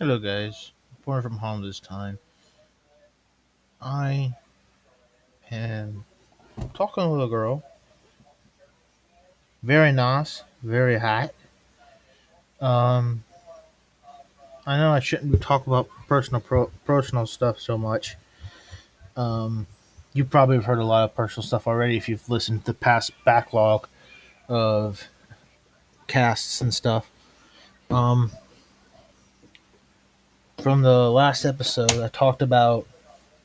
Hello, guys. Reporting from home this time. I am talking with a girl. Very nice, very hot. Um, I know I shouldn't talking about personal pro, personal stuff so much. Um, you probably have heard a lot of personal stuff already if you've listened to the past backlog of casts and stuff. Um, from the last episode, I talked about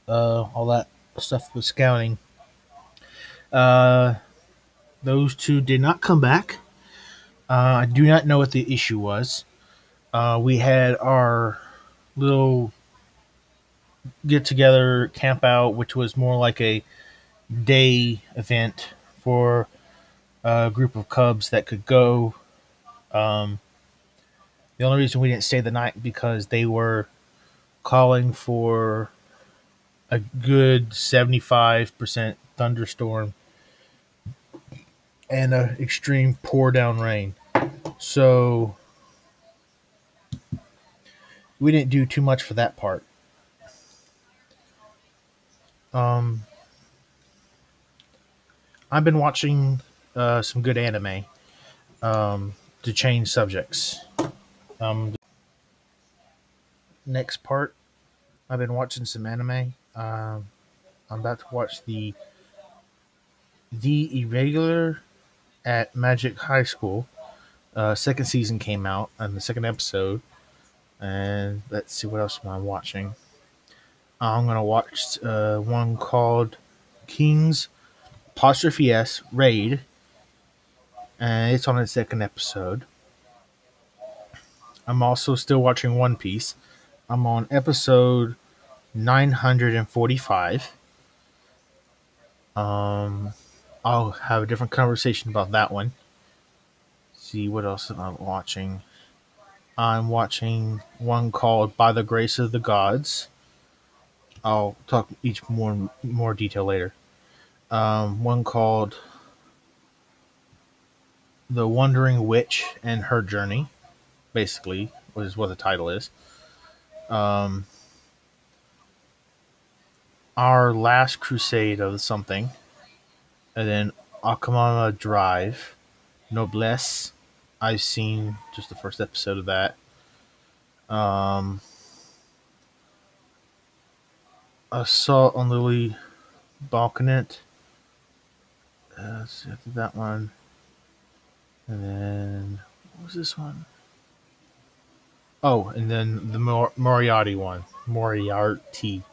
uh, all that stuff with scouting. Uh, those two did not come back. Uh, I do not know what the issue was. Uh, we had our little get together camp out, which was more like a day event for a group of cubs that could go. Um, the only reason we didn't stay the night because they were calling for a good 75% thunderstorm and a extreme pour down rain. So we didn't do too much for that part. Um, I've been watching uh, some good anime um, to change subjects. Um, next part, I've been watching some anime. Um, I'm about to watch the the irregular at Magic High School. Uh, second season came out and the second episode. And let's see what else am I watching. I'm gonna watch uh, one called King's apostrophe S Raid, and it's on its second episode. I'm also still watching One Piece. I'm on episode 945. Um, I'll have a different conversation about that one. See what else I'm watching? I'm watching one called By the Grace of the Gods. I'll talk each more more detail later. Um, one called The Wandering Witch and Her Journey, basically, is what the title is. Um, Our Last Crusade of something, and then Akamama Drive, Noblesse. I've seen just the first episode of that. Um, Assault on Lily Balkanet. Uh, let's see, after that one. And then, what was this one? Oh, and then the Mor- Moriarty one. Moriarty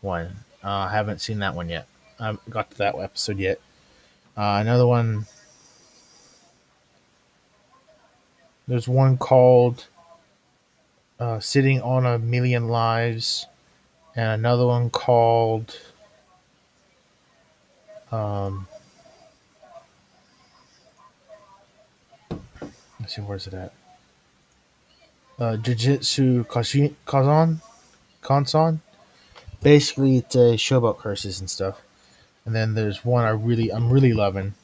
one. Uh, I haven't seen that one yet. I haven't got to that episode yet. Uh, another one. There's one called uh, Sitting on a Million Lives, and another one called. Um, let's see, where's it at? Uh, Jujutsu Kashi- Kazan? Kansan? Basically, it's a show about curses and stuff. And then there's one I really, I'm really loving.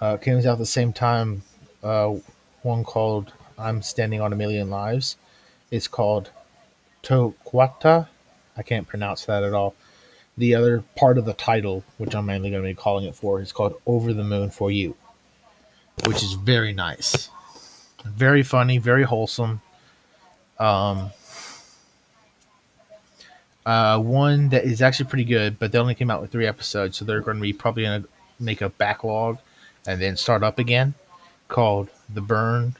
Uh, came out at the same time. Uh, one called "I'm Standing on a Million Lives." It's called Toquata. I can't pronounce that at all. The other part of the title, which I'm mainly going to be calling it for, is called "Over the Moon for You," which is very nice, very funny, very wholesome. Um, uh, one that is actually pretty good, but they only came out with three episodes, so they're going to be probably going to make a backlog and then start up again. Called The Burn.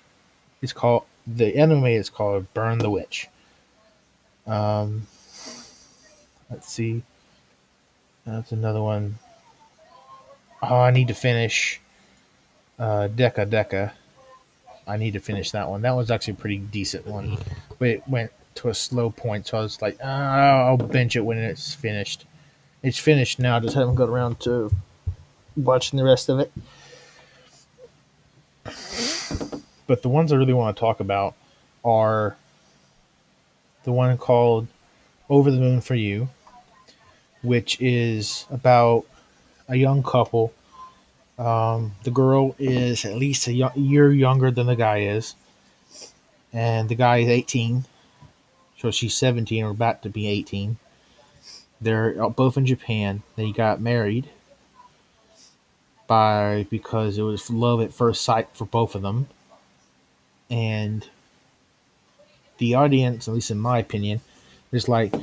It's called the anime is called Burn the Witch. Um, let's see. That's another one. Oh, I need to finish uh, Deca Deca. I need to finish that one. That one's actually a pretty decent one, but it went to a slow point, so I was like, ah, I'll bench it when it's finished. It's finished now. I just haven't got around to watching the rest of it. But the ones I really want to talk about are the one called Over the Moon for You, which is about a young couple. Um, the girl is at least a year younger than the guy is, and the guy is 18. So she's 17 or about to be 18. They're both in Japan. They got married by because it was love at first sight for both of them. And the audience, at least in my opinion, is like,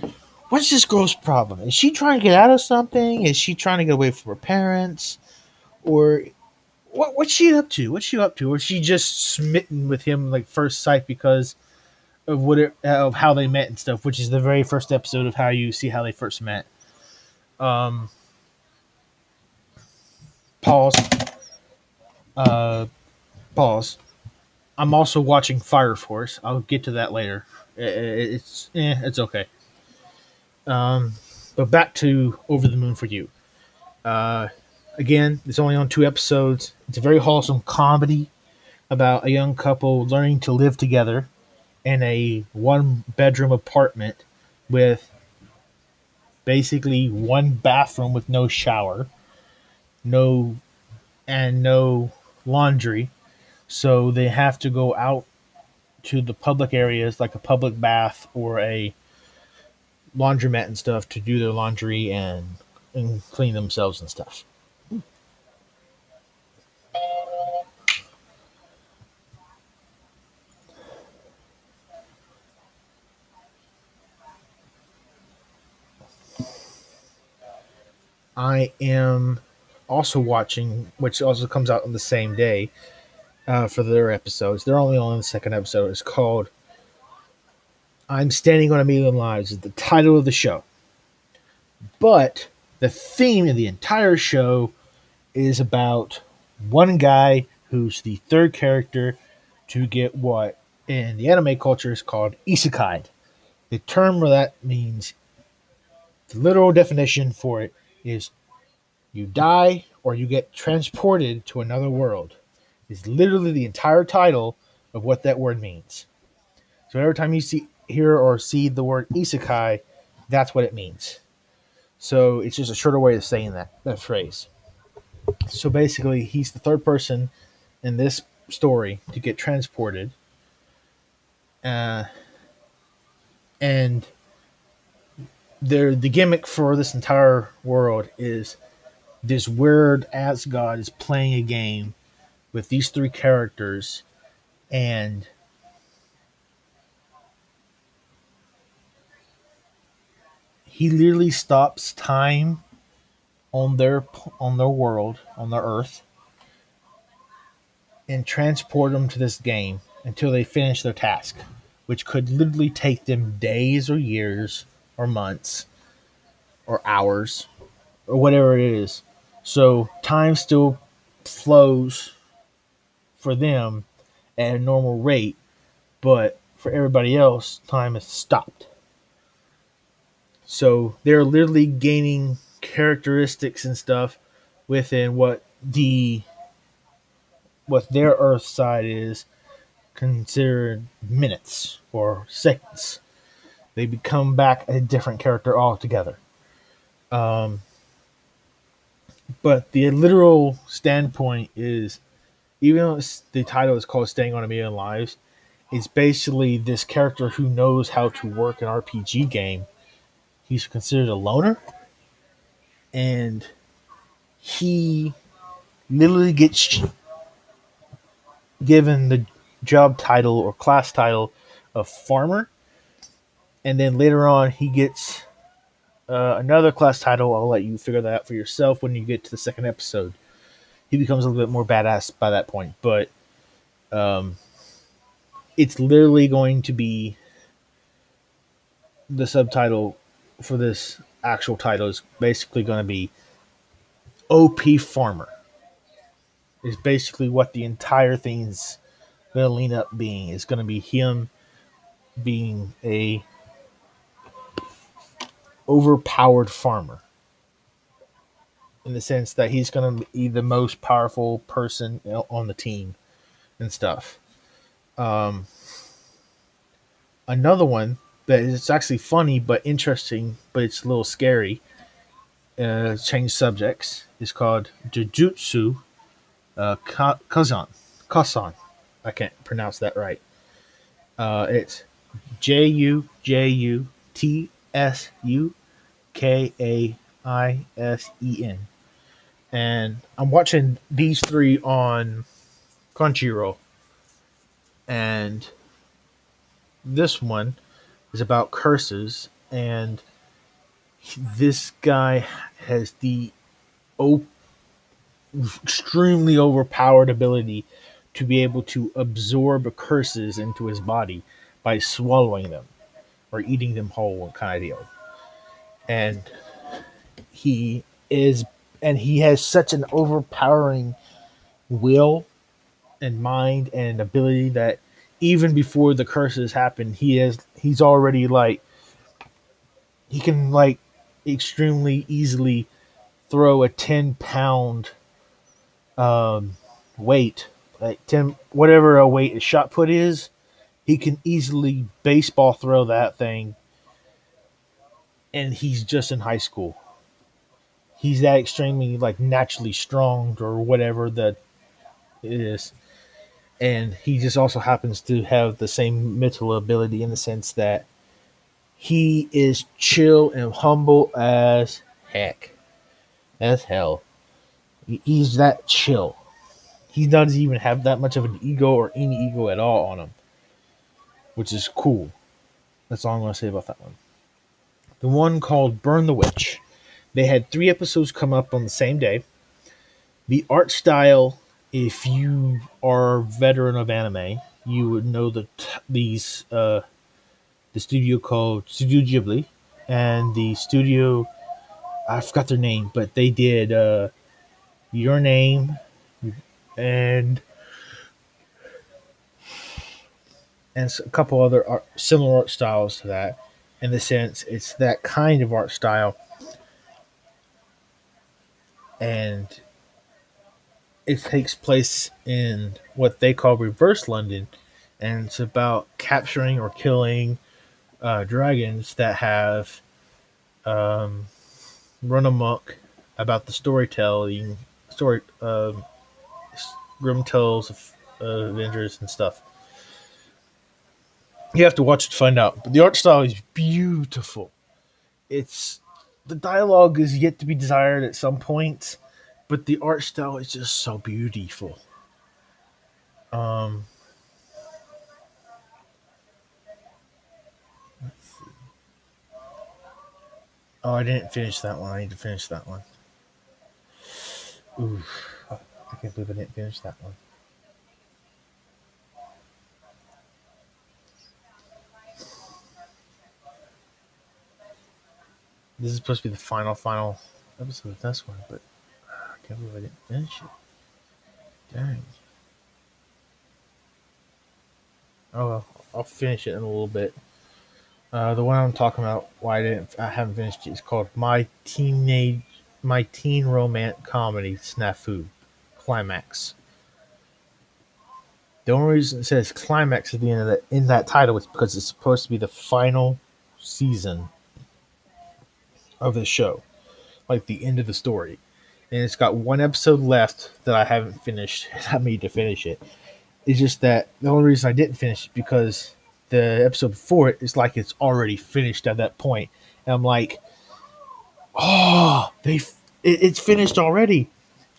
what's this girl's problem? Is she trying to get out of something? Is she trying to get away from her parents? Or what, what's she up to? What's she up to? Or she just smitten with him like first sight because of what it, of how they met and stuff, which is the very first episode of how you see how they first met. Um, pause. Uh, pause. I'm also watching Fire Force. I'll get to that later. It's eh, it's okay. Um, but back to Over the Moon for You. Uh, again, it's only on two episodes. It's a very wholesome comedy about a young couple learning to live together in a one bedroom apartment with basically one bathroom with no shower, no and no laundry. So they have to go out to the public areas like a public bath or a laundromat and stuff to do their laundry and, and clean themselves and stuff. I am also watching, which also comes out on the same day uh, for their episodes. They're only on the second episode. It's called I'm Standing on a Million Lives, is the title of the show. But the theme of the entire show is about one guy who's the third character to get what in the anime culture is called isekai. The term where that means, the literal definition for it is you die or you get transported to another world. Is literally the entire title of what that word means. So every time you see hear or see the word isekai, that's what it means. So it's just a shorter way of saying that that phrase. So basically, he's the third person in this story to get transported. Uh, and there, the gimmick for this entire world is this weird Asgard is playing a game with these three characters and he literally stops time on their on their world on their earth and transport them to this game until they finish their task which could literally take them days or years or months or hours or whatever it is so time still flows for them at a normal rate, but for everybody else, time is stopped. So they're literally gaining characteristics and stuff within what the what their Earth side is considered minutes or seconds. They become back a different character altogether. Um, but the literal standpoint is, even though the title is called "Staying on a Million Lives," it's basically this character who knows how to work an RPG game. He's considered a loner, and he literally gets given the job title or class title of farmer, and then later on he gets uh, another class title. I'll let you figure that out for yourself when you get to the second episode. He becomes a little bit more badass by that point, but um, it's literally going to be the subtitle for this actual title is basically going to be OP Farmer. Is basically what the entire thing's going to lean up being. Is going to be him being a overpowered farmer in the sense that he's going to be the most powerful person on the team and stuff. Um, another one that is actually funny but interesting, but it's a little scary. Uh, change subjects is called Jujutsu uh, Kazan. I can't pronounce that right. Uh, it's J U J U T S U K A I S E N. And I'm watching these three on Crunchyroll. And this one is about curses. And this guy has the op- extremely overpowered ability to be able to absorb curses into his body by swallowing them or eating them whole kind of deal. And he is and he has such an overpowering will and mind and ability that even before the curses happen, he has he's already like he can like extremely easily throw a ten pound um, weight, like ten whatever a weight a shot put is, he can easily baseball throw that thing, and he's just in high school. He's that extremely like naturally strong or whatever that it is. And he just also happens to have the same mental ability in the sense that he is chill and humble as heck. As hell. He's that chill. He doesn't even have that much of an ego or any ego at all on him, which is cool. That's all I'm going to say about that one. The one called Burn the Witch. They had three episodes come up on the same day. The art style, if you are a veteran of anime, you would know that these uh, the studio called Studio Ghibli and the studio I forgot their name, but they did uh, Your Name and and a couple other art, similar art styles to that. In the sense, it's that kind of art style, and it takes place in what they call reverse London, and it's about capturing or killing uh, dragons that have um, run amok about the storytelling, story, um, grim tales of uh, Avengers and stuff. You have to watch it to find out. But the art style is beautiful. It's the dialogue is yet to be desired at some point, but the art style is just so beautiful. Um, Oh, I didn't finish that one. I need to finish that one. Ooh, I can't believe I didn't finish that one. This is supposed to be the final, final episode of this one, but I can't believe I didn't finish it. Dang. Oh well, I'll finish it in a little bit. Uh, the one I'm talking about, why I didn't, I haven't finished it, is called My Teenage, My Teen Romance Comedy Snafu Climax. The only reason it says climax at the end of that in that title is because it's supposed to be the final season of the show, like the end of the story, and it's got one episode left that I haven't finished. I need to finish it. It's just that the only reason I didn't finish it because the episode before it is like it's already finished at that point. And I'm like, oh, they it, it's finished already.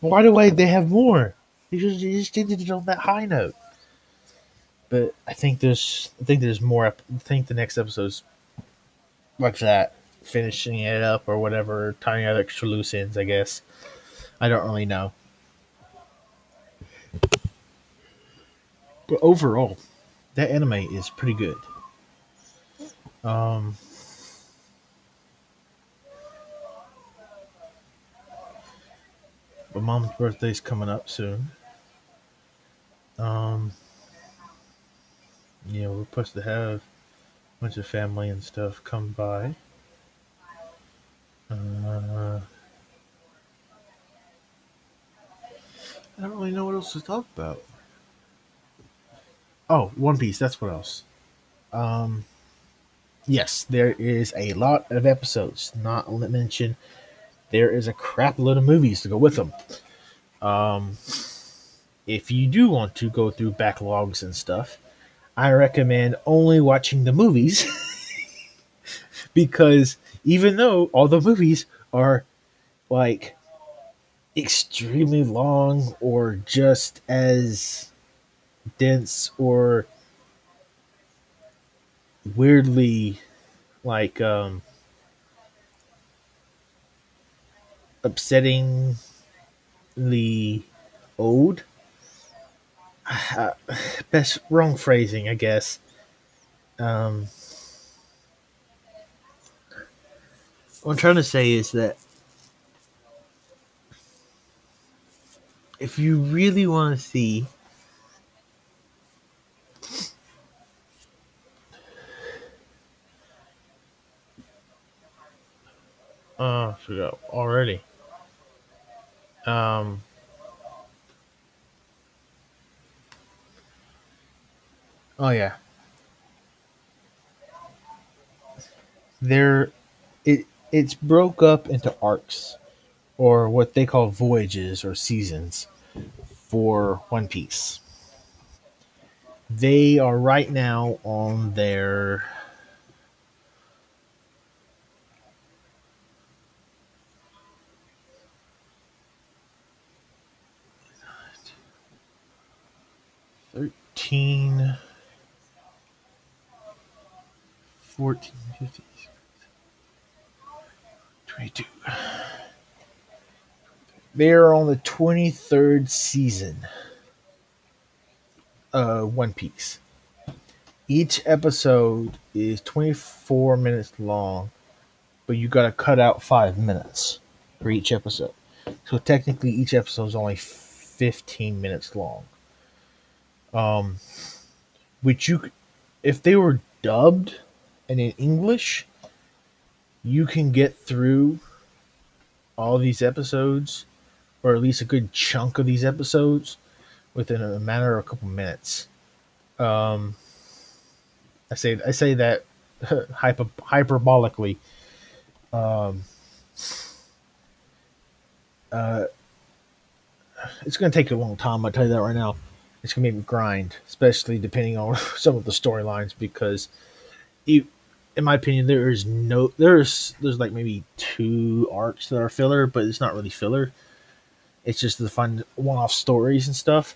Why do I, they have more? They just, they just ended it on that high note. But I think there's I think there's more. I think the next episode's like that, finishing it up or whatever, tying out extra loose ends. I guess I don't really know. But overall, that anime is pretty good. Um, my mom's birthday's coming up soon. Um, you know, we're supposed to have a bunch of family and stuff come by. Uh, I don't really know what else to talk about. Oh, One Piece. That's what else. Um, yes, there is a lot of episodes. Not mention, there is a crap load of movies to go with them. Um, if you do want to go through backlogs and stuff, I recommend only watching the movies because even though all the movies are like extremely long or just as dense or weirdly like um upsettingly old? Best wrong phrasing i guess. Um what i'm trying to say is that if you really want to see uh I forgot. Already. Um oh yeah. There it it's broke up into arcs or what they call voyages or seasons for one piece they are right now on their thirteen, fourteen, fifteen, twenty-two. They are on the 23rd season of One Piece. Each episode is 24 minutes long, but you got to cut out 5 minutes for each episode. So technically each episode is only 15 minutes long. Um which you if they were dubbed and in English, you can get through all these episodes or at least a good chunk of these episodes within a matter of a couple minutes. Um, I say I say that hyper, hyperbolically. Um, uh, it's going to take a long time. I tell you that right now. It's going to be a grind, especially depending on some of the storylines. Because, you, in my opinion, there is no there's there's like maybe two arcs that are filler, but it's not really filler. It's just the fun one-off stories and stuff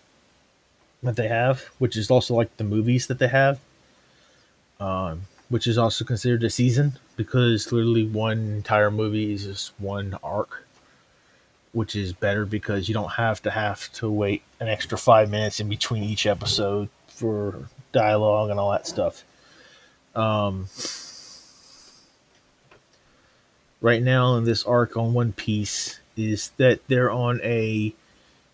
that they have, which is also like the movies that they have, um, which is also considered a season because literally one entire movie is just one arc, which is better because you don't have to have to wait an extra five minutes in between each episode for dialogue and all that stuff. Um, right now in this arc on One Piece is that they're on a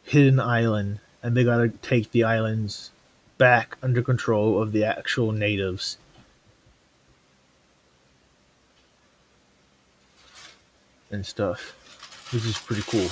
hidden island and they got to take the islands back under control of the actual natives. And stuff, which is pretty cool.